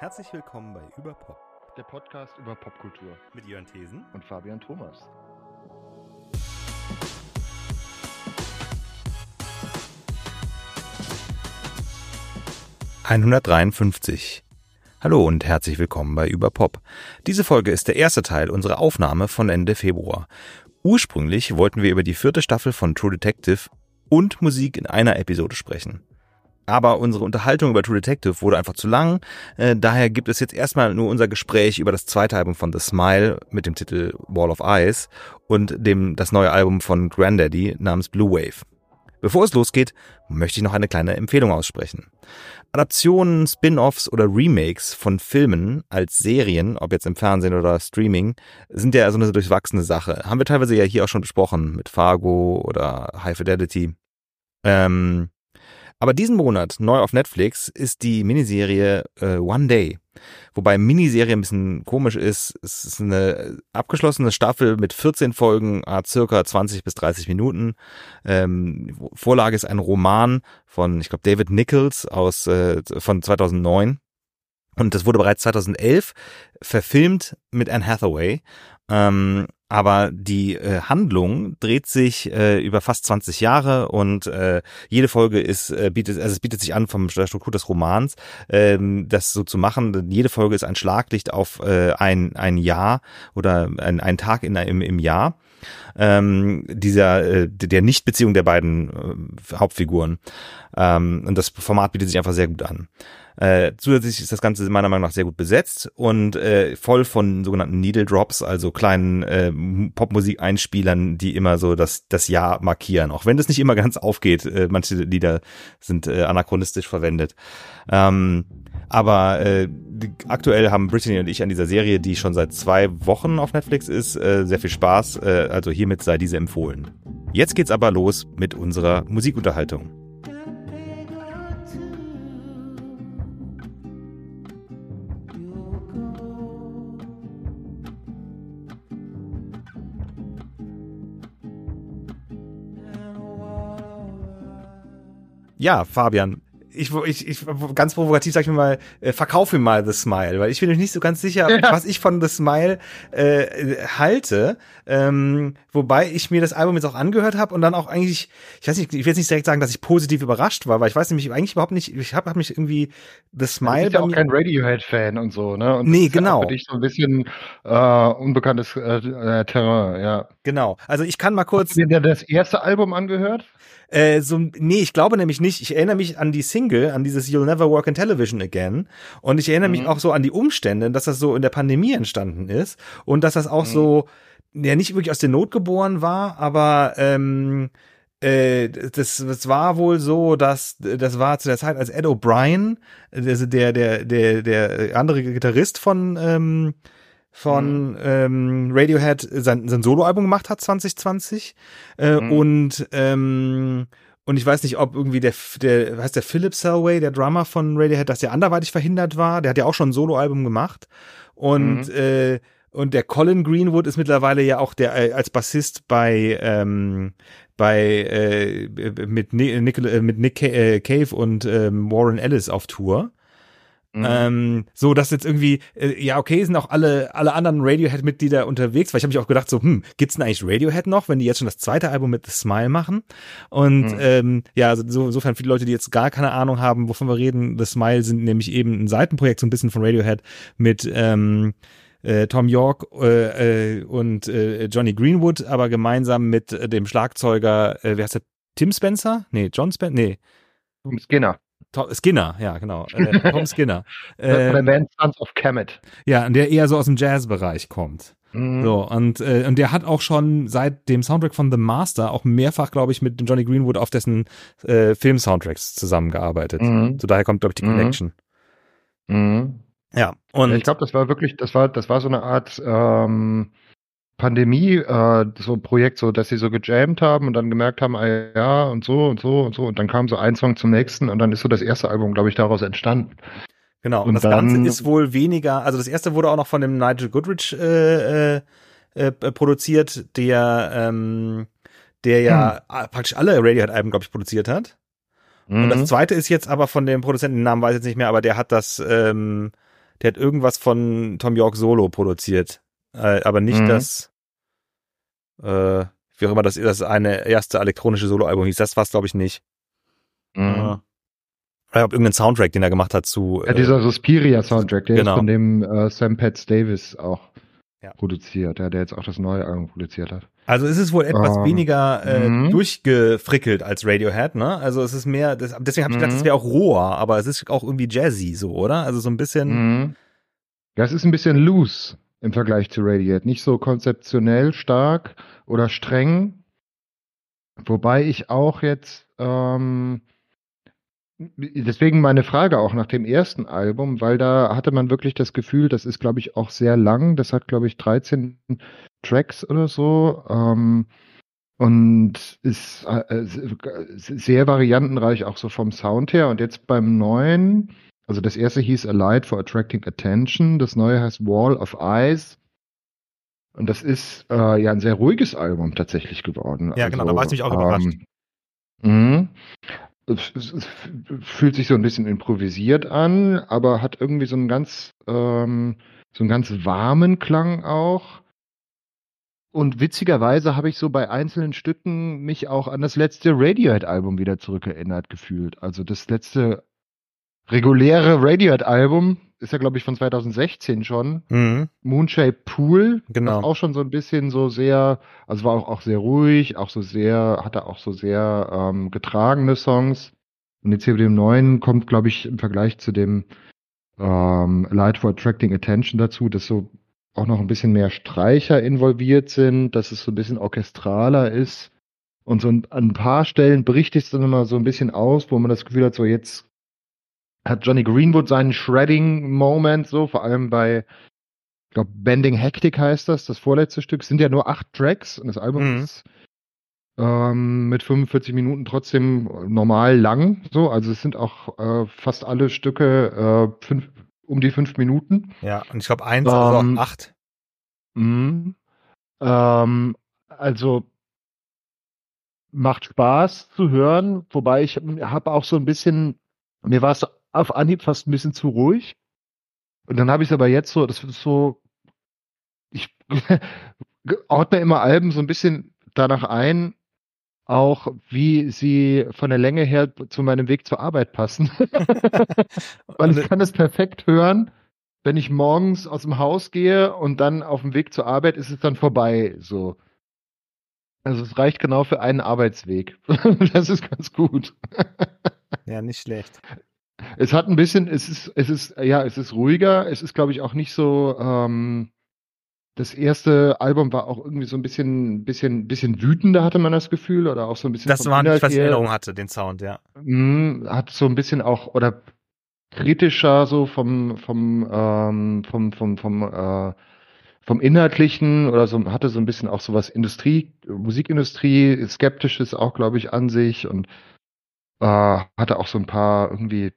Herzlich willkommen bei Überpop der Podcast über Popkultur mit Jörn Thesen und Fabian Thomas. ...153. Hallo und herzlich willkommen bei Überpop. Diese Folge ist der erste Teil unserer Aufnahme von Ende Februar. Ursprünglich wollten wir über die vierte Staffel von True Detective und Musik in einer Episode sprechen. Aber unsere Unterhaltung über True Detective wurde einfach zu lang. Äh, daher gibt es jetzt erstmal nur unser Gespräch über das zweite Album von The Smile mit dem Titel Wall of Eyes und dem das neue Album von Grandaddy namens Blue Wave. Bevor es losgeht, möchte ich noch eine kleine Empfehlung aussprechen. Adaptionen, Spin-offs oder Remakes von Filmen als Serien, ob jetzt im Fernsehen oder Streaming, sind ja so eine durchwachsene Sache. Haben wir teilweise ja hier auch schon besprochen mit Fargo oder High Fidelity. Ähm, aber diesen Monat neu auf Netflix ist die Miniserie äh, One Day. Wobei Miniserie ein bisschen komisch ist. Es ist eine abgeschlossene Staffel mit 14 Folgen, circa 20 bis 30 Minuten. Ähm, Vorlage ist ein Roman von, ich glaube, David Nichols aus äh, von 2009. Und das wurde bereits 2011 verfilmt mit Anne Hathaway. Ähm, aber die äh, Handlung dreht sich äh, über fast 20 Jahre und äh, jede Folge ist äh, bietet also es bietet sich an vom der Struktur des Romans ähm, das so zu machen. Jede Folge ist ein Schlaglicht auf äh, ein ein Jahr oder ein, ein Tag in im, im Jahr ähm, dieser äh, der Nichtbeziehung der beiden äh, Hauptfiguren ähm, und das Format bietet sich einfach sehr gut an. Äh, zusätzlich ist das Ganze meiner Meinung nach sehr gut besetzt und äh, voll von sogenannten Needle Drops, also kleinen äh, Popmusik-Einspielern, die immer so das, das Jahr markieren. Auch wenn das nicht immer ganz aufgeht. Äh, manche Lieder sind äh, anachronistisch verwendet. Ähm, aber äh, aktuell haben Brittany und ich an dieser Serie, die schon seit zwei Wochen auf Netflix ist, äh, sehr viel Spaß. Äh, also hiermit sei diese empfohlen. Jetzt geht's aber los mit unserer Musikunterhaltung. Ja, Fabian, ich, ich, ich ganz provokativ sag ich mir mal, äh, verkaufe mir mal The Smile, weil ich bin nicht so ganz sicher, ja. was ich von The Smile äh, halte. Ähm, wobei ich mir das Album jetzt auch angehört habe und dann auch eigentlich, ich weiß nicht, ich will jetzt nicht direkt sagen, dass ich positiv überrascht war, weil ich weiß nämlich eigentlich überhaupt nicht, ich habe hab mich irgendwie The Smile. Du bist ja auch kein Radiohead-Fan und so, ne? Und nee, genau. Ja für dich so ein bisschen äh, unbekanntes äh, äh, Terrain, ja. Genau. Also ich kann mal kurz. Hast du dir das erste Album angehört? Äh, so, nee, ich glaube nämlich nicht. Ich erinnere mich an die Single, an dieses You'll Never Work in Television Again. Und ich erinnere mhm. mich auch so an die Umstände, dass das so in der Pandemie entstanden ist und dass das auch mhm. so, ja, nicht wirklich aus der Not geboren war, aber ähm, äh, das, das war wohl so, dass das war zu der Zeit, als Ed O'Brien, also der, der, der, der andere Gitarrist von ähm, von mhm. ähm, Radiohead sein, sein Soloalbum gemacht hat 2020 äh, mhm. und ähm, und ich weiß nicht, ob irgendwie der, der, heißt der Philip Selway, der Drummer von Radiohead, dass der anderweitig verhindert war. Der hat ja auch schon ein Soloalbum gemacht. Und, mhm. äh, und der Colin Greenwood ist mittlerweile ja auch der äh, als Bassist bei ähm, bei äh, mit Nick, äh, mit Nick äh, Cave und ähm, Warren Ellis auf Tour. Mhm. Ähm, so, dass jetzt irgendwie, äh, ja, okay, sind auch alle, alle anderen Radiohead-Mitglieder unterwegs, weil ich habe mich auch gedacht, so, hm, gibt's denn eigentlich Radiohead noch, wenn die jetzt schon das zweite Album mit The Smile machen? Und mhm. ähm, ja, so, insofern viele Leute, die jetzt gar keine Ahnung haben, wovon wir reden, The Smile sind nämlich eben ein Seitenprojekt, so ein bisschen von Radiohead mit ähm, äh, Tom York äh, äh, und äh, Johnny Greenwood, aber gemeinsam mit äh, dem Schlagzeuger, äh, wer heißt der? Tim Spencer? Nee, John Spencer? Nee. Skinner. Tom, Skinner, ja, genau. Äh, Tom Skinner. äh, der Band Sons of Kemet. Ja, und der eher so aus dem Jazzbereich kommt. Mhm. So, und, äh, und der hat auch schon seit dem Soundtrack von The Master auch mehrfach, glaube ich, mit Johnny Greenwood auf dessen äh, Film-Soundtracks zusammengearbeitet. Mhm. So daher kommt, glaube ich, die mhm. Connection. Mhm. Ja, und. Ich glaube, das war wirklich, das war, das war so eine Art, ähm, Pandemie äh, so ein Projekt, so dass sie so gejammt haben und dann gemerkt haben, ah, ja und so und so und so und dann kam so ein Song zum nächsten und dann ist so das erste Album, glaube ich, daraus entstanden. Genau. Und, und das dann, Ganze ist wohl weniger, also das erste wurde auch noch von dem Nigel Goodrich äh, äh, äh, produziert, der ähm, der ja hm. praktisch alle Radiohead-Alben, glaube ich, produziert hat. Mhm. Und das mhm. zweite ist jetzt aber von dem Produzenten, den Namen weiß ich jetzt nicht mehr, aber der hat das ähm, der hat irgendwas von Tom York Solo produziert. Äh, aber nicht Mhm. das, äh, wie auch immer das, das eine erste elektronische Soloalbum hieß. Das war es, glaube ich, nicht. Mhm. Oder ob irgendein Soundtrack, den er gemacht hat zu. Ja, dieser Suspiria-Soundtrack, der genau. ist von dem äh, Sam Pets Davis auch Ja. produziert, ja, der jetzt auch das neue Album produziert hat. Also es ist wohl etwas Ähm, weniger äh, mhm. durchgefrickelt als Radiohead, ne? Also es ist mehr, das, deswegen habe ich gedacht, Mhm. es wäre auch roher, aber es ist auch irgendwie jazzy so, oder? Also so ein bisschen. Mhm. Ja, es ist ein bisschen loose im Vergleich zu Radiohead. Nicht so konzeptionell stark oder streng. Wobei ich auch jetzt, ähm, deswegen meine Frage auch nach dem ersten Album, weil da hatte man wirklich das Gefühl, das ist, glaube ich, auch sehr lang. Das hat, glaube ich, 13 Tracks oder so. Ähm, und ist äh, sehr variantenreich auch so vom Sound her. Und jetzt beim neuen, also das erste hieß A Light for Attracting Attention, das neue heißt Wall of Eyes. Und das ist äh, ja ein sehr ruhiges Album tatsächlich geworden. Ja, genau, da war ich nämlich auch überrascht. mhm. Es, es, es fühlt sich so ein bisschen improvisiert an, aber hat irgendwie so einen ganz, ähm, so einen ganz warmen Klang auch. Und witzigerweise habe ich so bei einzelnen Stücken mich auch an das letzte Radiohead-Album wieder zurückerinnert gefühlt. Also das letzte reguläre Radiohead-Album ist ja, glaube ich, von 2016 schon. Mhm, Moonshaped Pool. Genau. Auch schon so ein bisschen so sehr, also war auch, auch sehr ruhig, auch so sehr, hatte auch so sehr ähm, getragene Songs. Und jetzt hier mit dem neuen kommt, glaube ich, im Vergleich zu dem ähm, Light for Attracting Attention dazu, dass so auch noch ein bisschen mehr Streicher involviert sind, dass es so ein bisschen orchestraler ist. Und so an ein paar Stellen bricht es dann immer so ein bisschen aus, wo man das Gefühl hat, so jetzt hat Johnny Greenwood seinen Shredding-Moment, so vor allem bei, ich glaube, Bending Hectic heißt das, das vorletzte Stück. Es sind ja nur acht Tracks und das Album Mhm. ist ähm, mit 45 Minuten trotzdem normal lang. So, also es sind auch äh, fast alle Stücke äh, fünf, um die fünf Minuten. ja. Und ich glaube eins, also Ähm, auch acht. Mhm. Ähm, also macht Spaß zu hören, wobei ich habe auch so ein bisschen, mir war es auf Anhieb fast ein bisschen zu ruhig. Und dann habe ich es aber jetzt so, das ist so, ich ordne immer Alben so ein bisschen danach ein, auch wie sie von der Länge her zu meinem Weg zur Arbeit passen. Weil ich kann es perfekt hören, wenn ich morgens aus dem Haus gehe und dann auf dem Weg zur Arbeit ist es dann vorbei. So. Also es reicht genau für einen Arbeitsweg. das ist ganz gut. Ja, nicht schlecht. Es hat ein bisschen, es ist, es ist, ja, es ist ruhiger. Es ist, glaube ich, auch nicht so. Ähm, das erste Album war auch irgendwie so ein bisschen, bisschen, bisschen wütender, hatte man das Gefühl, oder auch so ein bisschen. Das war nicht, Inhalt was ich. Erinnerung hatte, den Sound, ja. Mm, hat so ein bisschen auch oder kritischer so vom vom ähm, vom vom vom äh, vom inhaltlichen oder so hatte so ein bisschen auch so was Industrie Musikindustrie skeptisches auch glaube ich an sich und äh, hatte auch so ein paar irgendwie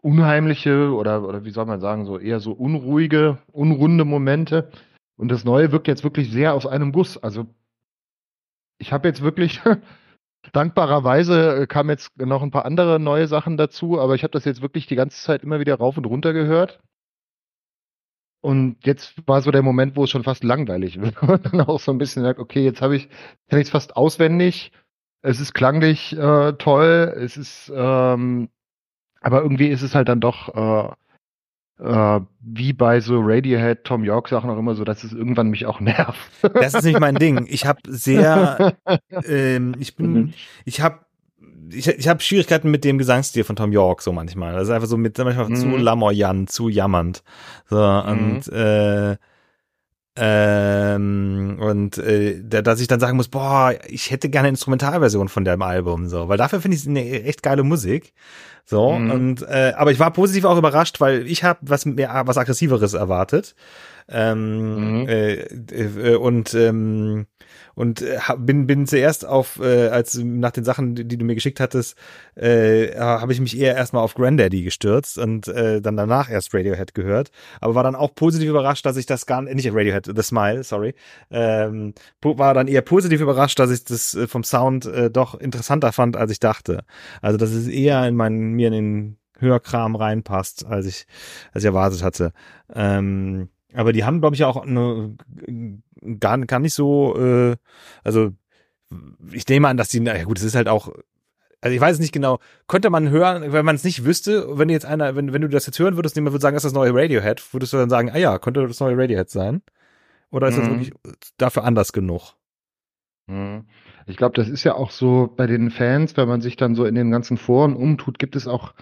unheimliche oder oder wie soll man sagen so eher so unruhige unrunde Momente und das neue wirkt jetzt wirklich sehr aus einem Guss also ich habe jetzt wirklich Dankbarerweise äh, kamen jetzt noch ein paar andere neue Sachen dazu, aber ich habe das jetzt wirklich die ganze Zeit immer wieder rauf und runter gehört. Und jetzt war so der Moment, wo es schon fast langweilig wird. Und dann auch so ein bisschen sagt, okay, jetzt habe ich, es fast auswendig. Es ist klanglich äh, toll, es ist, ähm, aber irgendwie ist es halt dann doch äh, äh, wie bei so Radiohead, Tom York Sachen auch immer so, dass es irgendwann mich auch nervt. Das ist nicht mein Ding. Ich habe sehr, ähm, ich Mhm. bin, ich habe ich, ich habe Schwierigkeiten mit dem Gesangsstil von Tom York so manchmal. Das ist einfach so mit manchmal Mhm. zu lamoyant, zu jammernd. So und äh, ähm, und äh, da, dass ich dann sagen muss, boah, ich hätte gerne eine Instrumentalversion von dem Album, so, weil dafür finde ich es eine echt geile Musik. So, Mhm. und äh, aber ich war positiv auch überrascht, weil ich habe was mehr was Aggressiveres erwartet. Ähm, Mhm. äh, äh, und ähm, und äh, bin bin zuerst auf äh, als nach den Sachen die, die du mir geschickt hattest äh, habe ich mich eher erstmal auf Granddaddy gestürzt und äh, dann danach erst Radiohead gehört aber war dann auch positiv überrascht dass ich das gar nicht nicht Radiohead The Smile sorry ähm, war dann eher positiv überrascht dass ich das äh, vom Sound äh, doch interessanter fand als ich dachte also das ist eher in meinen mir in den Hörkram reinpasst, als ich, als ich erwartet hatte. Ähm, aber die haben, glaube ich, auch eine, gar, gar nicht so, äh, also ich nehme an, dass die, na ja gut, es ist halt auch, also ich weiß es nicht genau, könnte man hören, wenn man es nicht wüsste, wenn jetzt einer, wenn, wenn du das jetzt hören würdest, jemand würde sagen, ist das neue Radiohead, würdest du dann sagen, ah ja, könnte das neue Radiohead sein? Oder ist mhm. das wirklich dafür anders genug? Mhm. Ich glaube, das ist ja auch so bei den Fans, wenn man sich dann so in den ganzen Foren umtut, gibt es auch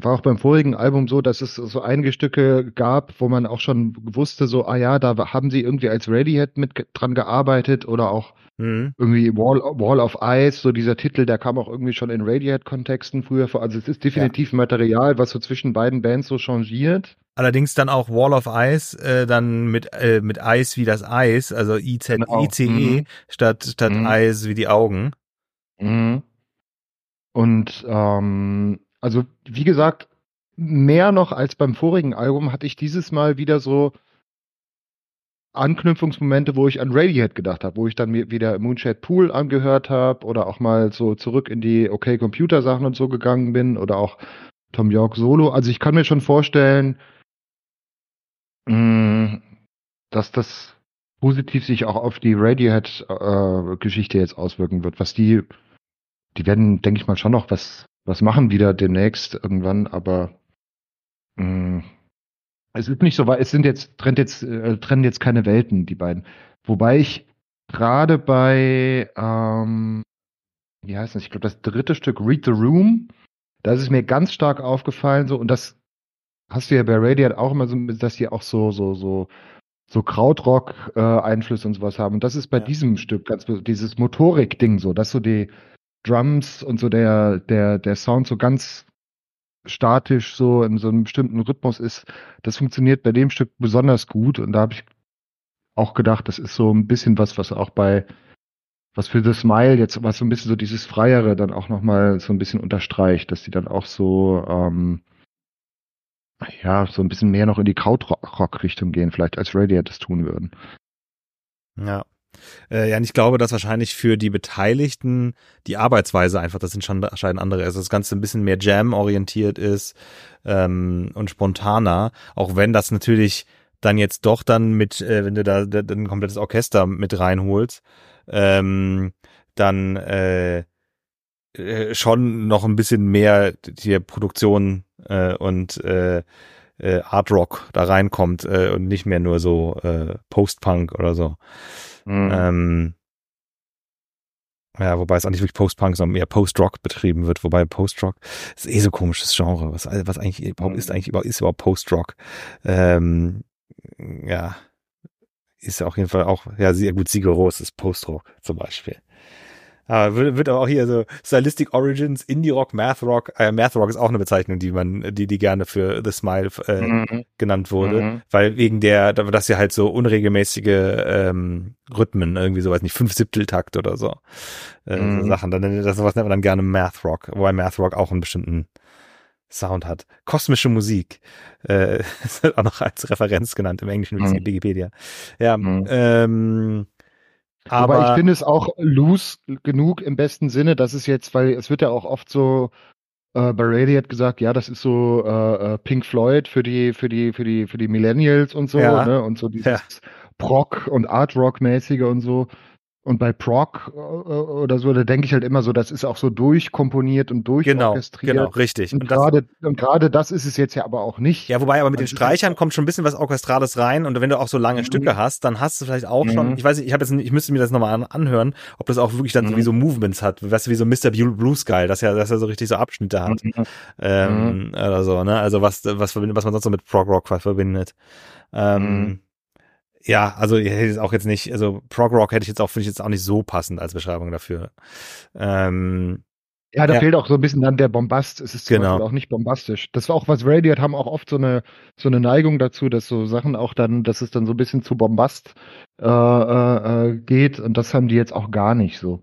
war auch beim vorigen Album so, dass es so einige Stücke gab, wo man auch schon wusste, so, ah ja, da haben sie irgendwie als Radiohead mit dran gearbeitet oder auch mhm. irgendwie Wall, Wall of Ice, so dieser Titel, der kam auch irgendwie schon in Radiohead-Kontexten früher vor. Also es ist definitiv ja. Material, was so zwischen beiden Bands so changiert. Allerdings dann auch Wall of Ice, äh, dann mit, äh, mit Eis wie das Eis, also IZ, genau. ICE mhm. statt, statt mhm. Eis wie die Augen. Mhm. Und ähm, also, wie gesagt, mehr noch als beim vorigen Album hatte ich dieses Mal wieder so Anknüpfungsmomente, wo ich an Radiohead gedacht habe, wo ich dann mir wieder Moonshade Pool angehört habe oder auch mal so zurück in die Okay Computer Sachen und so gegangen bin oder auch Tom York Solo. Also ich kann mir schon vorstellen, mm, dass das positiv sich auch auf die Radiohead-Geschichte äh, jetzt auswirken wird. Was die, die werden, denke ich mal, schon noch was was machen wieder demnächst irgendwann, aber mh, mm, es ist nicht so weit, es sind jetzt, trennt jetzt, äh, trennen jetzt keine Welten, die beiden. Wobei ich gerade bei, ähm, wie heißt das, ich glaube, das dritte Stück, Read the Room, da ist es mir ganz stark aufgefallen, so, und das hast du ja bei Radiant auch immer so, dass die auch so, so, so, so Krautrock-Einflüsse äh, und sowas haben. Und das ist bei ja. diesem Stück ganz, dieses Motorik-Ding so, dass so die, Drums und so der, der, der Sound so ganz statisch so in so einem bestimmten Rhythmus ist, das funktioniert bei dem Stück besonders gut und da habe ich auch gedacht, das ist so ein bisschen was, was auch bei was für The Smile jetzt, was so ein bisschen so dieses Freiere dann auch nochmal so ein bisschen unterstreicht, dass die dann auch so, ähm, ja, so ein bisschen mehr noch in die Krautrock-Richtung gehen, vielleicht als Radiant das tun würden. Ja, äh, ja, und ich glaube, dass wahrscheinlich für die Beteiligten die Arbeitsweise einfach, das entscheidend andere, also das Ganze ein bisschen mehr Jam-orientiert ist ähm, und spontaner, auch wenn das natürlich dann jetzt doch dann mit, äh, wenn du da, da ein komplettes Orchester mit reinholst, ähm, dann äh, äh, schon noch ein bisschen mehr die Produktion äh, und äh, äh, Art Rock da reinkommt äh, und nicht mehr nur so äh, Post-Punk oder so. Mhm. Ähm, ja, wobei es auch nicht wirklich Post-Punk, sondern mehr Post-Rock betrieben wird, wobei Post-Rock ist eh so komisches Genre. Was, was eigentlich überhaupt ist eigentlich überhaupt, ist überhaupt Post-Rock? Ähm, ja, ist ja auf jeden Fall auch, ja, sehr gut, Sigaros ist Post-Rock zum Beispiel. Aber wird, wird aber auch hier so Stylistic Origins, Indie Rock, Math Rock. Äh, Math Rock ist auch eine Bezeichnung, die man, die, die gerne für The Smile äh, mhm. genannt wurde. Mhm. Weil wegen der, dass sie halt so unregelmäßige ähm, Rhythmen, irgendwie so, weiß nicht, fünf Siebteltakt oder so, äh, mhm. so Sachen. Dann, das sowas nennt man dann gerne Math Rock, wobei Math Rock auch einen bestimmten Sound hat. Kosmische Musik. Äh, ist halt auch noch als Referenz genannt im englischen mhm. Wikipedia. Ja, mhm. ähm, aber, aber ich finde es auch loose genug im besten Sinne, dass es jetzt, weil es wird ja auch oft so äh, bei Radio hat gesagt, ja, das ist so äh, äh, Pink Floyd für die für die für die für die Millennials und so, ja. ne? Und so dieses ja. Prog und Art Rock mäßige und so. Und bei Proc äh, oder so, da denke ich halt immer so, das ist auch so durchkomponiert und durchorchestriert. Genau, genau, richtig. Und gerade und gerade das ist es jetzt ja aber auch nicht. Ja, wobei aber mit also den Streichern kommt schon ein bisschen was Orchestrales rein und wenn du auch so lange mhm. Stücke hast, dann hast du vielleicht auch mhm. schon, ich weiß nicht, ich habe jetzt ich müsste mir das nochmal anhören, ob das auch wirklich dann mhm. so Movements hat, weißt du, wie so Mr. Blue Sky, dass er dass er so richtig so Abschnitte hat. Mhm. Ähm, mhm. oder so, ne? Also was was verbindet, was man sonst so mit Prog Rock verbindet. Ähm, mhm ja, also ich hätte es auch jetzt nicht, also Prog Rock hätte ich jetzt auch, finde ich jetzt auch nicht so passend als Beschreibung dafür. Ähm, ja, da ja. fehlt auch so ein bisschen dann der Bombast. Es ist genau. auch nicht bombastisch. Das war auch was Radiant haben auch oft so eine so eine Neigung dazu, dass so Sachen auch dann, dass es dann so ein bisschen zu Bombast äh, äh, äh geht und das haben die jetzt auch gar nicht so.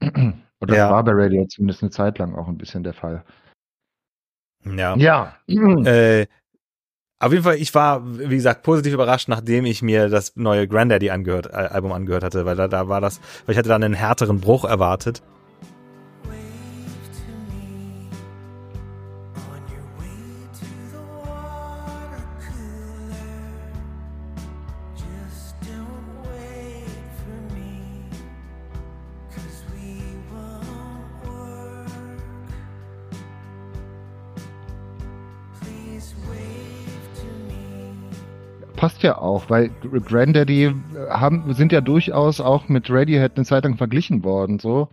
Und das ja. war bei Radiant zumindest eine Zeit lang auch ein bisschen der Fall. Ja. Ja. Äh, auf jeden Fall, ich war, wie gesagt, positiv überrascht, nachdem ich mir das neue Granddaddy angehört, Album angehört hatte, weil da, da war das, weil ich hatte dann einen härteren Bruch erwartet. Passt ja auch, weil Granddaddy haben, sind ja durchaus auch mit Radiohead eine Zeit lang verglichen worden, so.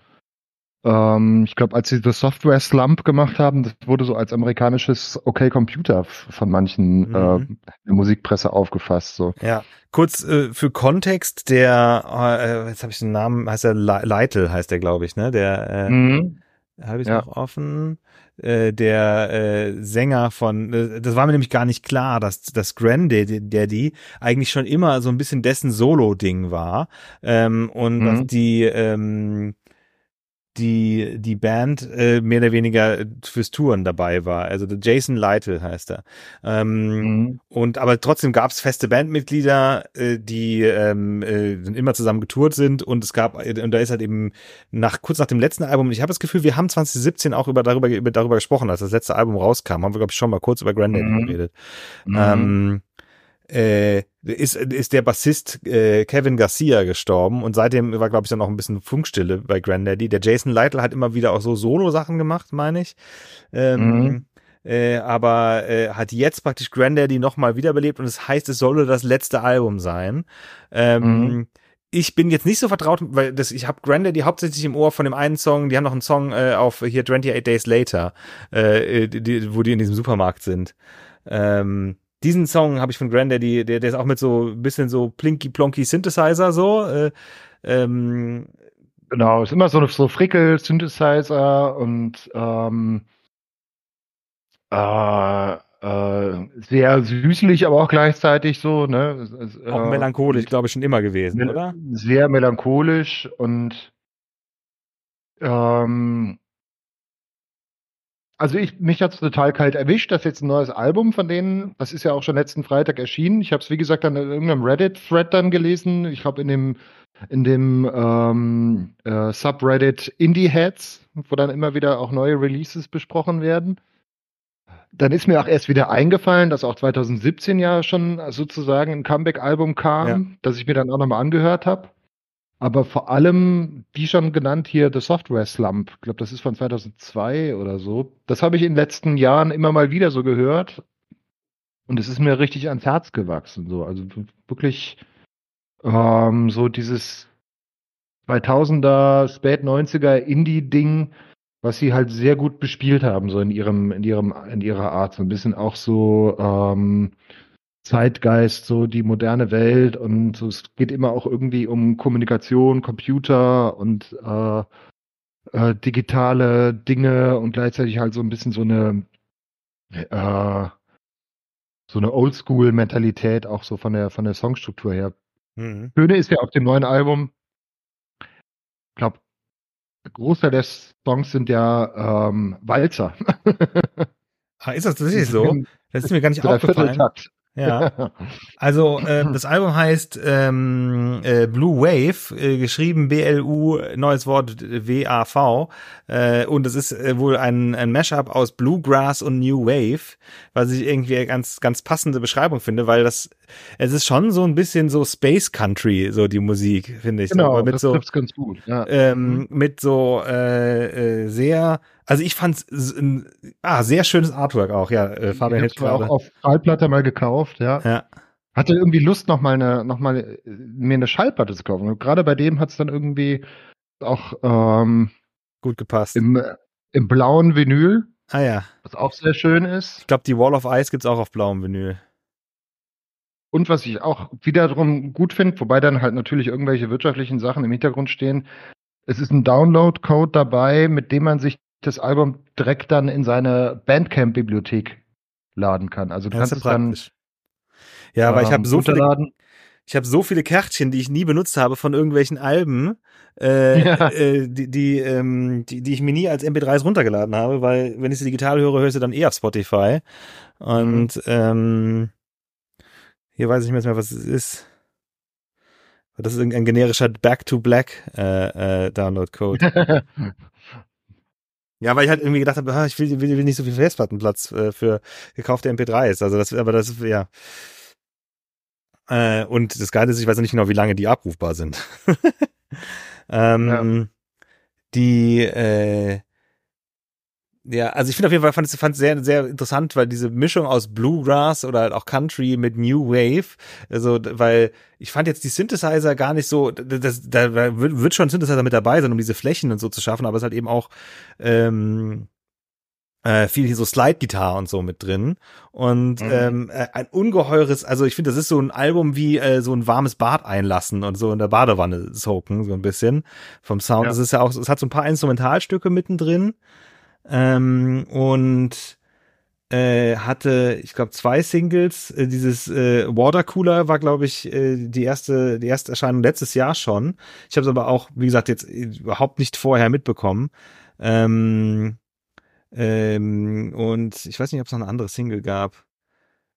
Ähm, ich glaube, als sie das Software Slump gemacht haben, das wurde so als amerikanisches Okay Computer von manchen mhm. äh, der Musikpresse aufgefasst. So. Ja, kurz äh, für Kontext, der, äh, jetzt habe ich den Namen, heißt er Leitl, heißt der, glaube ich, ne? Der äh, mhm. Habe ich ja. noch offen. Äh, der äh, Sänger von, äh, das war mir nämlich gar nicht klar, dass das Granddaddy eigentlich schon immer so ein bisschen dessen Solo-Ding war ähm, und mhm. dass die ähm, die die Band äh, mehr oder weniger fürs Touren dabei war. Also Jason Lytle heißt er. Ähm, mhm. Und aber trotzdem gab es feste Bandmitglieder, äh, die ähm, äh, immer zusammen getourt sind. Und es gab und da ist halt eben nach kurz nach dem letzten Album. Ich habe das Gefühl, wir haben 2017 auch über darüber über darüber gesprochen, als das letzte Album rauskam. Haben wir glaube ich schon mal kurz über Granddaddy mhm. geredet. Mhm. Ähm, äh, ist, ist der Bassist äh, Kevin Garcia gestorben und seitdem war, glaube ich, dann auch ein bisschen Funkstille bei Granddaddy. Der Jason Lytle hat immer wieder auch so Solo-Sachen gemacht, meine ich. Ähm, mhm. Äh, aber äh, hat jetzt praktisch Granddaddy nochmal wiederbelebt und es das heißt, es solle das letzte Album sein. Ähm, mhm. Ich bin jetzt nicht so vertraut, weil das, ich habe Granddaddy hauptsächlich im Ohr von dem einen Song, die haben noch einen Song äh, auf hier 28 Days Later, äh, die, die, wo die in diesem Supermarkt sind. Ähm, diesen Song habe ich von Granddaddy, der, der ist auch mit so ein bisschen so plinky plonky Synthesizer so. Äh, ähm, genau, ist immer so, so Frickel-Synthesizer und ähm, äh, äh, sehr süßlich, aber auch gleichzeitig so, ne? Auch äh, melancholisch, glaube ich, schon immer gewesen, oder? Sehr melancholisch und ähm, also ich, mich hat's total kalt erwischt, das ist jetzt ein neues Album von denen, das ist ja auch schon letzten Freitag erschienen. Ich habe es, wie gesagt, dann in irgendeinem Reddit-Thread dann gelesen. Ich glaube in dem, in dem ähm, äh, Subreddit Indie Heads, wo dann immer wieder auch neue Releases besprochen werden. Dann ist mir auch erst wieder eingefallen, dass auch 2017 ja schon sozusagen ein Comeback-Album kam, ja. das ich mir dann auch nochmal angehört habe. Aber vor allem, wie schon genannt hier, The Software Slump. Ich glaube, das ist von 2002 oder so. Das habe ich in den letzten Jahren immer mal wieder so gehört. Und es ist mir richtig ans Herz gewachsen. So. Also wirklich ähm, so dieses 2000er, Spät 90er Indie-Ding, was sie halt sehr gut bespielt haben, so in ihrem, in ihrem, in ihrer Art. So ein bisschen auch so ähm, Zeitgeist, so die moderne Welt und so, es geht immer auch irgendwie um Kommunikation, Computer und äh, äh, digitale Dinge und gleichzeitig halt so ein bisschen so eine äh, so eine Oldschool-Mentalität auch so von der von der Songstruktur her. Mhm. Schöne ist ja auf dem neuen Album, ich glaube, Großteil der Songs sind ja ähm, Walzer. ah, ist das tatsächlich so? Das ist mir gar nicht aufgefallen. Ja. Also äh, das Album heißt ähm, äh, Blue Wave, äh, geschrieben B-L-U, neues Wort W-A-V. Äh, und es ist äh, wohl ein, ein Mashup aus Bluegrass und New Wave, was ich irgendwie ganz, ganz passende Beschreibung finde, weil das, es ist schon so ein bisschen so Space Country, so die Musik, finde ich. Genau, so, mit das so, ganz gut. Ja. Ähm, mhm. Mit so äh, äh, sehr also ich fand's ein ah, sehr schönes Artwork auch, ja. Äh, Fabian hätte auch auf Schallplatte mal gekauft, ja. Ja. Hatte irgendwie Lust, noch mal eine, noch mal äh, mir eine Schallplatte zu kaufen. Und gerade bei dem hat's dann irgendwie auch ähm, gut gepasst. Im, im blauen Vinyl. Ah ja. Was auch sehr schön ist. Ich glaube, die Wall of Ice gibt's auch auf blauem Vinyl. Und was ich auch wiederum gut finde, wobei dann halt natürlich irgendwelche wirtschaftlichen Sachen im Hintergrund stehen, es ist ein Download-Code dabei, mit dem man sich das Album direkt dann in seine Bandcamp-Bibliothek laden kann. Also du kannst es dann. Ja, aber ähm, ich habe so viele, ich habe so viele Kärtchen, die ich nie benutzt habe von irgendwelchen Alben, äh, ja. äh, die, die, ähm, die, die ich mir nie als MP3s runtergeladen habe, weil wenn ich sie digital höre, höre ich sie dann eh auf Spotify. Und mhm. ähm, hier weiß ich nicht mehr, was es ist. Das ist ein generischer Back to Black äh, äh, Download-Code. Ja, weil ich halt irgendwie gedacht habe, ah, ich will, will, will nicht so viel Festplattenplatz äh, für gekaufte MP3s. Also das, aber das ja. Äh, und das Geile ist, ich weiß nicht genau, wie lange die abrufbar sind. ähm, ja. Die, äh, Ja, also ich finde auf jeden Fall, fand es fand sehr, sehr interessant, weil diese Mischung aus Bluegrass oder halt auch Country mit New Wave, also, weil ich fand jetzt die Synthesizer gar nicht so, das, da wird schon Synthesizer mit dabei sein, um diese Flächen und so zu schaffen, aber es ist halt eben auch, ähm, äh, viel hier so Slide-Gitarre und so mit drin. Und mhm. ähm, äh, ein ungeheures, also ich finde, das ist so ein Album wie äh, so ein warmes Bad einlassen und so in der Badewanne soaken, so ein bisschen vom Sound. Es ja. ist ja auch, es hat so ein paar Instrumentalstücke mittendrin. Ähm, und äh, hatte, ich glaube, zwei Singles. Äh, dieses äh, Watercooler war, glaube ich, äh, die erste, die erste Erscheinung letztes Jahr schon. Ich habe es aber auch, wie gesagt, jetzt überhaupt nicht vorher mitbekommen. Ähm, ähm, und ich weiß nicht, ob es noch eine andere Single gab.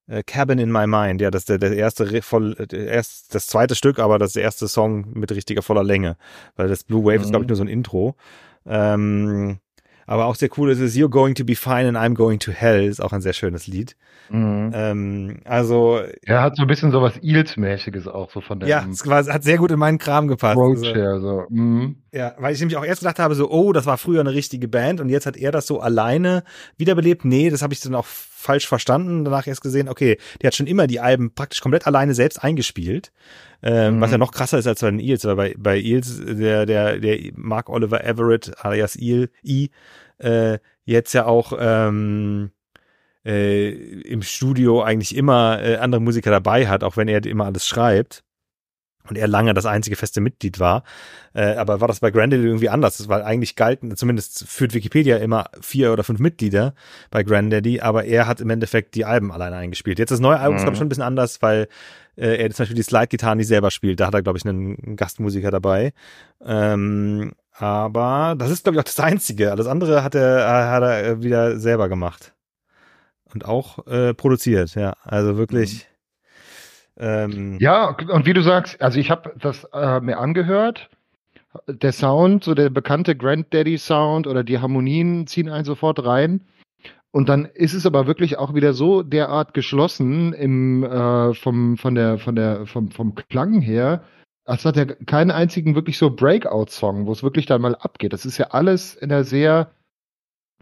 Äh, Cabin in My Mind, ja, das ist der, der erste voll, erst, das zweite Stück, aber das erste Song mit richtiger voller Länge. Weil das Blue Wave mhm. ist, glaube ich, nur so ein Intro. Ähm, aber auch sehr cool ist es You're Going to Be Fine and I'm Going to Hell, ist auch ein sehr schönes Lied. Mhm. Ähm, also. Er hat so ein bisschen sowas Eels-mäßiges auch so von der. Ja, es war, hat sehr gut in meinen Kram gepasst. Roadshare, also, so. Mhm. Ja, weil ich nämlich auch erst gedacht habe, so, oh, das war früher eine richtige Band und jetzt hat er das so alleine wiederbelebt. Nee, das habe ich dann auch falsch verstanden. Danach erst gesehen, okay, der hat schon immer die Alben praktisch komplett alleine selbst eingespielt. Ähm, mhm. Was ja noch krasser ist als bei den Eels, weil bei, bei Eels, der, der, der Mark Oliver Everett alias Eel, E, äh, jetzt ja auch ähm, äh, im Studio eigentlich immer äh, andere Musiker dabei hat, auch wenn er immer alles schreibt und er lange das einzige feste Mitglied war. Äh, aber war das bei Grandaddy irgendwie anders? Weil eigentlich galten, zumindest führt Wikipedia immer vier oder fünf Mitglieder bei Grandaddy, aber er hat im Endeffekt die Alben alleine eingespielt. Jetzt das neue Album mhm. ist, glaube ich, schon ein bisschen anders, weil äh, er zum Beispiel die Slide-Gitarren nicht selber spielt. Da hat er, glaube ich, einen Gastmusiker dabei. Ähm, aber das ist, glaube ich, auch das Einzige. Alles andere hat er, hat er wieder selber gemacht. Und auch äh, produziert, ja. Also wirklich. Mhm. Ähm, ja, und wie du sagst, also ich habe das äh, mir angehört. Der Sound, so der bekannte Granddaddy Sound oder die Harmonien ziehen einen sofort rein. Und dann ist es aber wirklich auch wieder so derart geschlossen im äh, vom von der von der vom vom Klang her. Es hat ja keinen einzigen wirklich so Breakout-Song, wo es wirklich dann mal abgeht. Das ist ja alles in der sehr,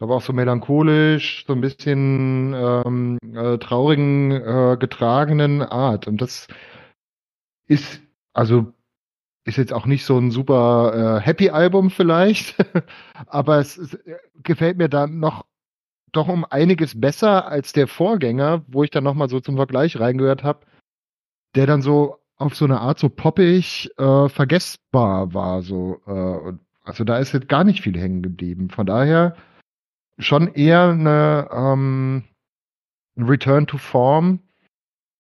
aber auch so melancholisch, so ein bisschen ähm, äh, traurigen, äh, getragenen Art. Und das ist, also ist jetzt auch nicht so ein super äh, Happy-Album vielleicht, aber es, es gefällt mir dann noch doch um einiges besser als der Vorgänger, wo ich dann nochmal so zum Vergleich reingehört habe, der dann so auf so eine Art so poppig äh, vergessbar war. So, äh, also da ist jetzt gar nicht viel hängen geblieben. Von daher schon eher eine ähm, Return to Form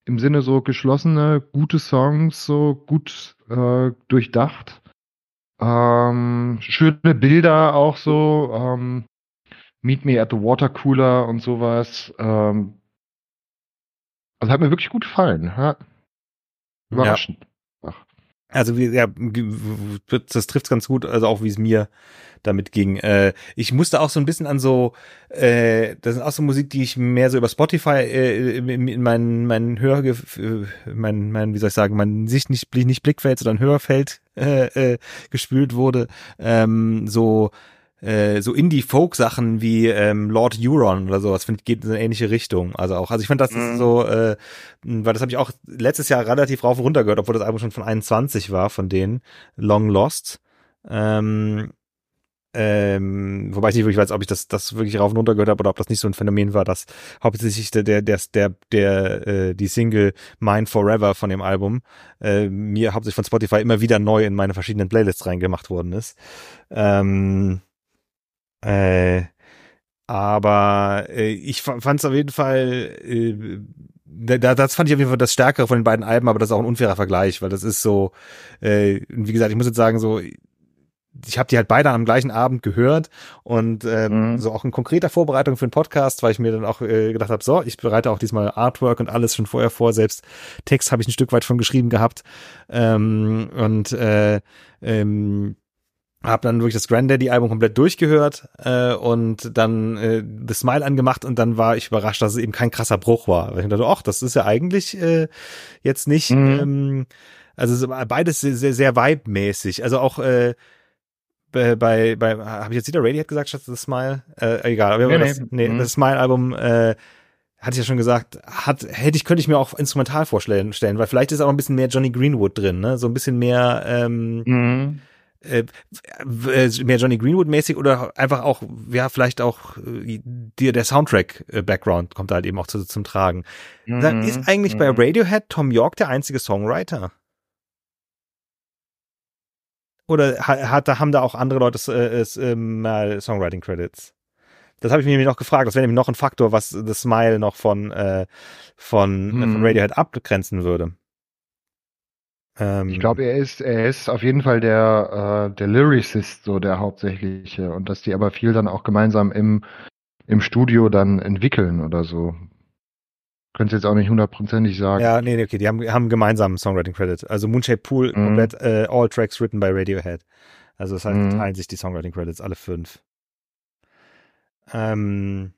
im Sinne so geschlossene, gute Songs, so gut äh, durchdacht. Ähm, schöne Bilder auch so. Ähm, Meet Me at the Water Cooler und sowas. Ähm, also hat mir wirklich gut gefallen. Ja. Überraschend. Ja. Also ja, das trifft ganz gut, also auch wie es mir damit ging. Äh, ich musste auch so ein bisschen an so, äh, das sind auch so Musik, die ich mehr so über Spotify äh, in, in meinen meinen Hör, mein, mein, wie soll ich sagen, mein Sicht nicht, nicht Blickfeld, sondern Hörfeld äh, äh, gespült wurde. Ähm, so äh, so Indie-Folk-Sachen wie ähm, Lord Euron oder sowas, finde ich, geht in eine ähnliche Richtung. Also auch, also ich finde, das mhm. ist so, äh, weil das habe ich auch letztes Jahr relativ rauf und runter gehört, obwohl das Album schon von 21 war, von denen, Long Lost. Ähm, ähm, wobei ich nicht wirklich weiß, ob ich das, das wirklich rauf und runter gehört habe oder ob das nicht so ein Phänomen war, dass hauptsächlich der, der, der, der, der äh, die Single Mine Forever von dem Album äh, mir hauptsächlich von Spotify immer wieder neu in meine verschiedenen Playlists reingemacht worden ist. Ähm, äh, aber äh, ich fand es auf jeden Fall, äh, da, das fand ich auf jeden Fall das Stärkere von den beiden Alben, aber das ist auch ein unfairer Vergleich, weil das ist so, äh, wie gesagt, ich muss jetzt sagen, so, ich habe die halt beide am gleichen Abend gehört und ähm, mhm. so auch in konkreter Vorbereitung für den Podcast, weil ich mir dann auch äh, gedacht habe, so, ich bereite auch diesmal Artwork und alles schon vorher vor, selbst Text habe ich ein Stück weit von geschrieben gehabt ähm, und äh, ähm, hab dann wirklich das Granddaddy-Album komplett durchgehört äh, und dann äh, The Smile angemacht und dann war ich überrascht, dass es eben kein krasser Bruch war. Weil ich dachte, ach, das ist ja eigentlich äh, jetzt nicht, mhm. ähm, also beides sehr, sehr, sehr vibe-mäßig. Also auch äh, bei, bei, bei habe ich jetzt wieder Radiohead gesagt statt The Smile? Äh, egal, aber Nee, das, nee. nee, Mhm. das Smile-Album, äh, hatte ich ja schon gesagt, hat, hätte ich, könnte ich mir auch instrumental vorstellen, stellen, weil vielleicht ist auch ein bisschen mehr Johnny Greenwood drin, ne? So ein bisschen mehr, ähm, Mhm. Äh, äh, mehr Johnny Greenwood-mäßig oder einfach auch, ja, vielleicht auch äh, dir der Soundtrack-Background kommt halt eben auch zu, zum Tragen. Mhm. ist eigentlich bei Mhm. Radiohead Tom York der einzige Songwriter? Oder ha- hat, da haben da auch andere Leute äh, äh, mal Songwriting-Credits? Das habe ich mir nämlich noch gefragt. Das wäre nämlich noch ein Faktor, was The Smile noch von, äh, von, äh, von Mhm. Radiohead abgrenzen würde. Ähm, Ich glaube, er ist, er ist auf jeden Fall der, äh, der Lyricist, so der hauptsächliche. Und dass die aber viel dann auch gemeinsam im, im Studio dann entwickeln oder so. Könnte jetzt auch nicht hundertprozentig sagen. Ja, nee, nee, okay, die haben, haben gemeinsam Songwriting-Credit. Also Moonshape Pool, Mhm. komplett äh, all tracks written by Radiohead. Also das heißt, Mhm. teilen sich die Songwriting-Credits, alle fünf. Ähm,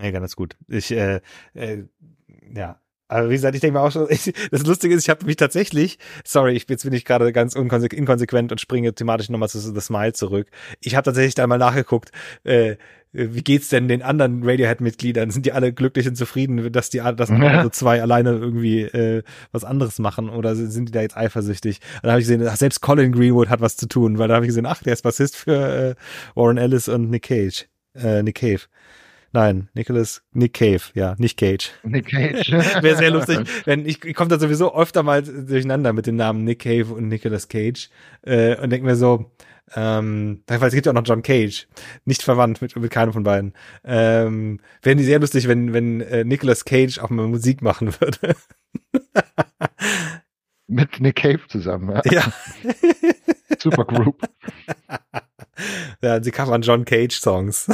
ja, ganz gut. Ich, äh, äh, ja. Aber wie gesagt, ich denke mir auch schon, ich, das Lustige ist, ich habe mich tatsächlich, sorry, ich, jetzt bin ich gerade ganz inkonsequent und springe thematisch nochmal zu The Smile zurück. Ich habe tatsächlich da mal nachgeguckt, äh, wie geht's denn den anderen Radiohead-Mitgliedern? Sind die alle glücklich und zufrieden, dass die, dass also zwei alleine irgendwie äh, was anderes machen oder sind die da jetzt eifersüchtig? Und dann habe ich gesehen, ach, selbst Colin Greenwood hat was zu tun, weil da habe ich gesehen, ach, der ist Bassist für äh, Warren Ellis und Nick Cage, äh, Nick Cave. Nein, Nicholas, Nick Cave, ja, nicht Cage. Nick Cage. Wäre sehr lustig, wenn ich, ich komme da sowieso öfter mal durcheinander mit den Namen Nick Cave und Nicolas Cage äh, und denke mir so, ähm, weil es gibt ja auch noch John Cage, nicht verwandt mit, mit keinem von beiden. Ähm, Wären die sehr lustig, wenn, wenn äh, Nicolas Cage auch mal Musik machen würde. Mit Nick Cave zusammen. Ja. ja. Super Group. ja, sie covern John Cage Songs.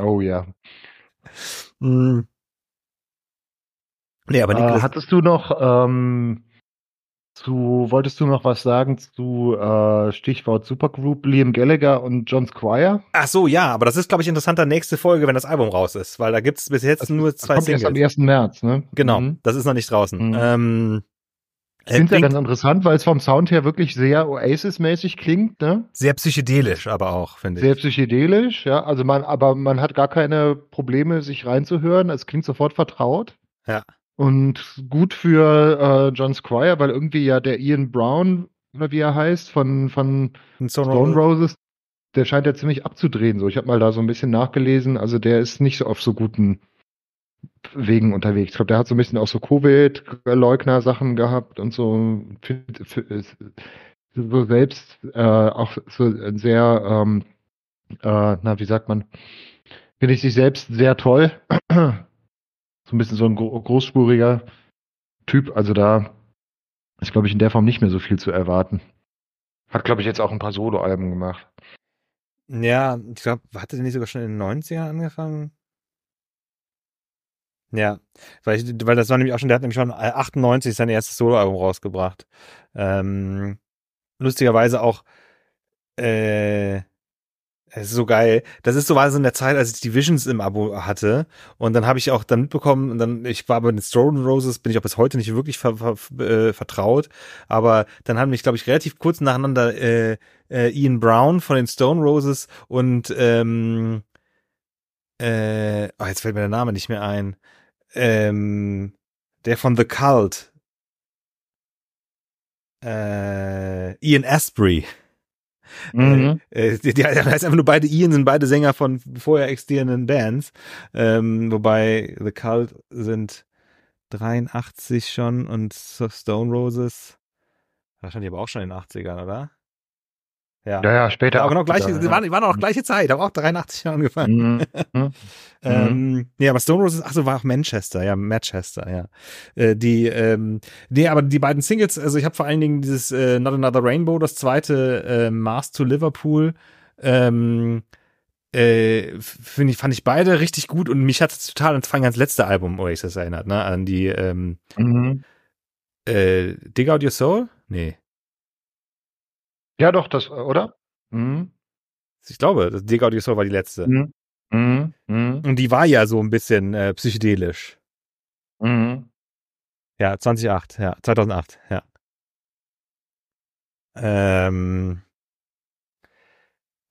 Oh ja. Mm. Nee, aber Äh, Nicolas, hattest du noch ähm, zu, wolltest du noch was sagen zu äh, Stichwort Supergroup, Liam Gallagher und John Squire? ach so, ja, aber das ist, glaube ich, interessanter nächste Folge, wenn das Album raus ist, weil da gibt's bis jetzt Das nur Das zwei kommt erst am Singles. 1. März, ne? Genau, Mhm. das ist noch nicht draußen. Mhm. Ähm, Ich finde ja klingt ganz interessant, weil es vom Sound her wirklich sehr Oasis-mäßig klingt, ne? sehr psychedelisch, aber auch, finde Sehr ich. psychedelisch, ja. Also man, aber man hat gar keine Probleme, sich reinzuhören. Es klingt sofort vertraut. Ja. Und gut für äh, John Squire, weil irgendwie ja der Ian Brown, oder wie er heißt, von, von Stone Roses, der scheint ja ziemlich abzudrehen. So, ich habe mal da so ein bisschen nachgelesen. Also der ist nicht so auf so guten Wegen unterwegs. Ich glaube, der hat so ein bisschen auch so Covid-Leugner-Sachen gehabt und so. Find- f- So selbst äh, auch so sehr, ähm, äh, na, wie sagt man, finde ich sich selbst sehr toll. so ein bisschen so ein gro großspuriger Typ. Also da ist, glaube ich, in der Form nicht mehr so viel zu erwarten. Hat, glaube ich, jetzt auch ein paar Soloalben gemacht. Ja, ich glaube, hatte der nicht sogar schon in den 90ern angefangen? Ja, weil, ich, weil das war nämlich auch schon, der hat nämlich schon 98 sein erstes Soloalbum rausgebracht. Ähm, lustigerweise auch, äh, es ist so geil. Das ist so war so in der Zeit, als ich die Visions im Abo hatte. Und dann habe ich auch dann mitbekommen, und dann, ich war bei den Stone Roses, bin ich auch bis heute nicht wirklich ver, ver, äh, vertraut. Aber dann haben mich, glaube ich, relativ kurz nacheinander äh, äh, Ian Brown von den Stone Roses und ähm, äh, oh, jetzt fällt mir der Name nicht mehr ein. Ähm, der von The Cult. Äh, Ian Asprey. Mhm. Äh, die, die heißt einfach nur beide Ian sind beide Sänger von vorher existierenden Bands. Ähm, wobei The Cult sind 83 schon und Stone Roses wahrscheinlich aber auch schon in den 80ern, oder? Ja. Ja, ja, später. Ja, auch genau gleiche, 80er, die waren, die waren auch gleiche Zeit, haben auch 83 schon angefangen. Mhm. Mhm. Ähm, nee, aber Stone Roses, ach so, war auch Manchester, ja, Manchester, ja. Äh, die, ähm, nee, aber die beiden Singles, also ich habe vor allen Dingen dieses äh, Not Another Rainbow, das zweite äh, Mars to Liverpool, ähm, äh, finde ich, fand ich beide richtig gut und mich hat es total an ans letzte Album Oasis erinnert, ne, an die, ähm, Mhm. äh, Dig Out Your Soul? Nee. Ja, doch, das, oder? Mhm. Ich glaube, das Dig Soul war die letzte. Mhm. Mhm. Mhm. Und die war ja so ein bisschen äh, psychedelisch. Mhm. Ja, 2008, ja, 2008, ja. Ähm,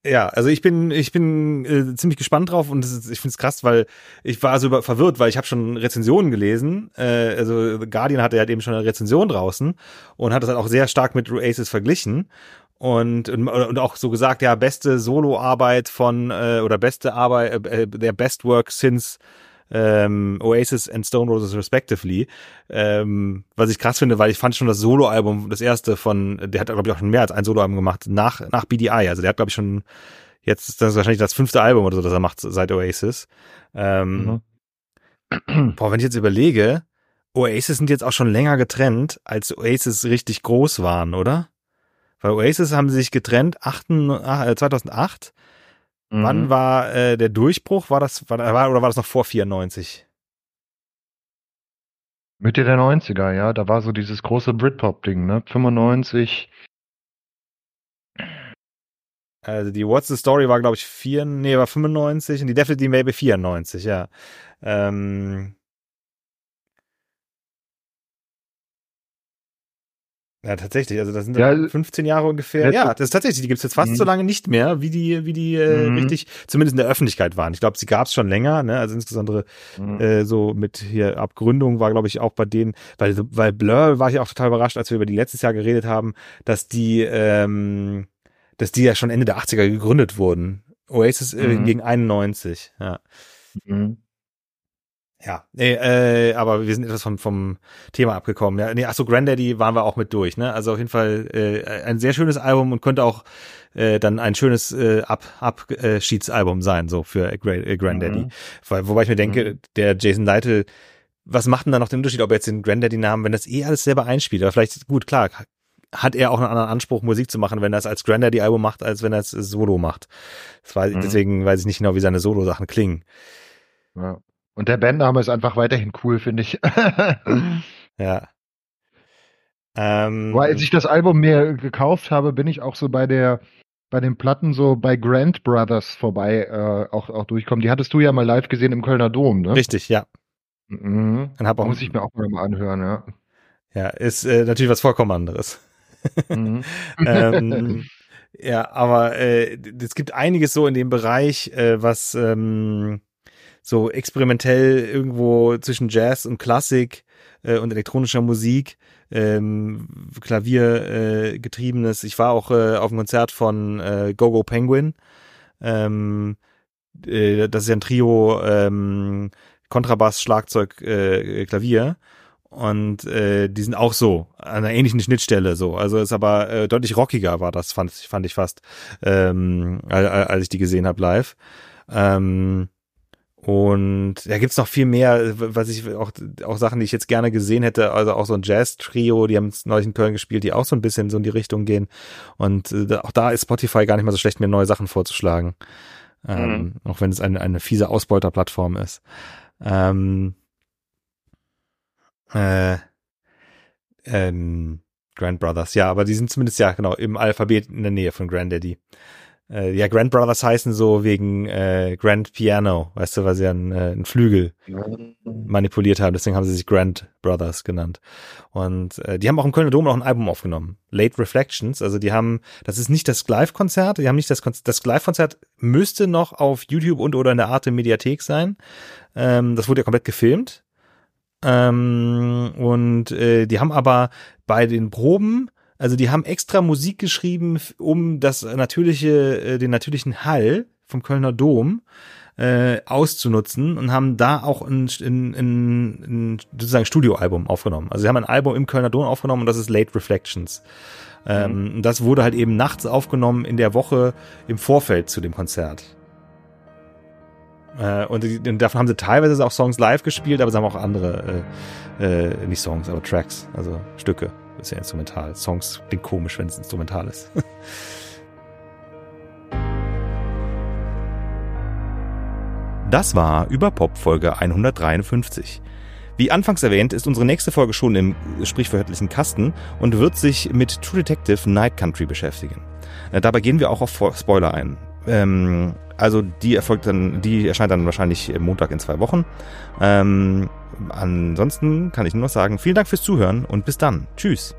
Ja, also ich bin ich bin äh, ziemlich gespannt drauf und ist, ich finde es krass, weil ich war so verwirrt, weil ich habe schon Rezensionen gelesen. Äh, also The Guardian hatte ja halt eben schon eine Rezension draußen und hat das halt auch sehr stark mit Oasis verglichen und, und, und auch so gesagt, ja, beste Soloarbeit von äh, oder beste Arbeit, äh, der Best Work since ähm, Oasis and Stone Roses respectively. Ähm, was ich krass finde, weil ich fand schon das Soloalbum, das erste von, der hat glaube ich auch schon mehr als ein Soloalbum gemacht nach nach BDI. Also der hat glaube ich schon jetzt ist das wahrscheinlich das fünfte Album oder so, das er macht seit Oasis. Ähm, mhm. Boah, wenn ich jetzt überlege, Oasis sind jetzt auch schon länger getrennt, als Oasis richtig groß waren, oder? Weil Oasis haben sich getrennt 8, 2008. Mhm. Wann war äh, der Durchbruch? War das war, oder war das noch vor 94? Mitte der 90er, ja. Da war so dieses große Britpop-Ding, ne? 95. Also die What's the Story war, glaube ich, 4, nee, war 95 und die Definitely Maybe 94, ja. Ähm, Ja, tatsächlich. Also das sind ja, 15 Jahre ungefähr. Ja, das ist tatsächlich. Die gibt es jetzt fast mhm. so lange nicht mehr, wie die, wie die äh, mhm. richtig, zumindest in der Öffentlichkeit waren. Ich glaube, sie gab es schon länger. Ne? Also insbesondere mhm. äh, so mit hier Abgründung war, glaube ich, auch bei denen, weil weil Blur war ich auch total überrascht, als wir über die letztes Jahr geredet haben, dass die, ähm, dass die ja schon Ende der 80er gegründet wurden. Oasis äh, mhm. gegen 91. Ja. Mhm. Ja, nee, äh, aber wir sind etwas vom, vom Thema abgekommen. Ja, nee, ach so, Granddaddy waren wir auch mit durch, ne? Also auf jeden Fall äh, ein sehr schönes Album und könnte auch äh, dann ein schönes äh, Ab Abschiedsalbum sein, so für äh, Granddaddy. Mhm. Weil, wobei ich mir denke, mhm. der Jason Lytle, was macht denn da noch den Unterschied, ob er jetzt den Granddaddy-Namen, wenn das eh alles selber einspielt? Aber vielleicht, gut, klar, hat er auch einen anderen Anspruch, Musik zu machen, wenn er es als Granddaddy-Album macht, als wenn er es Solo macht. Das weiß, mhm. Deswegen weiß ich nicht genau, wie seine Solo-Sachen klingen. Ja. Und der Bandname ist einfach weiterhin cool, finde ich. ja. Ähm, Weil als ich das Album mir gekauft habe, bin ich auch so bei der bei den Platten so bei Grant Brothers vorbei äh, auch auch durchkommen. Die hattest du ja mal live gesehen im Kölner Dom, ne? Richtig, ja. Mhm. Dann hab auch, muss ich mir auch mal anhören, ja. Ja, ist äh, natürlich was vollkommen anderes. Mhm. ähm, ja, aber äh, es gibt einiges so in dem Bereich, äh, was ähm, so experimentell irgendwo zwischen Jazz und Klassik äh, und elektronischer Musik, ähm, Klavier äh, getriebenes. Ich war auch äh, auf einem Konzert von äh, Gogo Penguin. Ähm, äh, das ist ja ein Trio ähm, Kontrabass, Schlagzeug, äh, Klavier. Und äh, die sind auch so, an einer ähnlichen Schnittstelle so. Also ist aber äh, deutlich rockiger war das, fand, fand ich fast, ähm, als ich die gesehen habe live. Ähm, und da gibt's noch viel mehr, was ich auch, auch Sachen, die ich jetzt gerne gesehen hätte. Also auch so ein Jazz-Trio, die haben es neulich in Köln gespielt, die auch so ein bisschen so in die Richtung gehen. Und äh, auch da ist Spotify gar nicht mal so schlecht, mir neue Sachen vorzuschlagen. Ähm, mhm. Auch wenn es eine, eine fiese Ausbeuterplattform ist. Ähm, äh, ähm, Grand Brothers, ja, aber die sind zumindest ja genau im Alphabet in der Nähe von Granddaddy äh, ja, Grand Brothers heißen so wegen äh, Grand Piano, weißt du, weil sie einen, äh, einen Flügel manipuliert haben, deswegen haben sie sich Grand Brothers genannt. Und äh, die haben auch im Kölner Dom noch ein Album aufgenommen, Late Reflections, also die haben, das ist nicht das Live-Konzert, die haben nicht das Konzert, das Live-Konzert müsste noch auf YouTube und oder in der Arte Mediathek sein. Ähm, das wurde ja komplett gefilmt. Ähm, und äh, die haben aber bei den Proben also die haben extra Musik geschrieben, um das natürliche, äh, den natürlichen Hall vom Kölner Dom äh, auszunutzen und haben da auch ein, ein, ein, ein sozusagen Studioalbum aufgenommen. Also sie haben ein Album im Kölner Dom aufgenommen und das ist Late Reflections. Ähm, mhm. Das wurde halt eben nachts aufgenommen in der Woche im Vorfeld zu dem Konzert. Äh, und, und, davon haben sie teilweise auch Songs live gespielt, aber sie haben auch andere, äh, äh, nicht Songs, aber Tracks, also Stücke. Ist ja instrumental. Songs klingt komisch, wenn es instrumental ist. Das war über Pop Folge 153. Wie anfangs erwähnt, ist unsere nächste Folge schon im sprichwörtlichen Kasten und wird sich mit True Detective Night Country beschäftigen. Äh, dabei gehen wir auch auf Spoiler ein. Ähm, also die erfolgt dann, die erscheint dann wahrscheinlich Montag in zwei Wochen. Ähm, ansonsten kann ich nur noch sagen, vielen Dank fürs Zuhören und bis dann. Tschüss.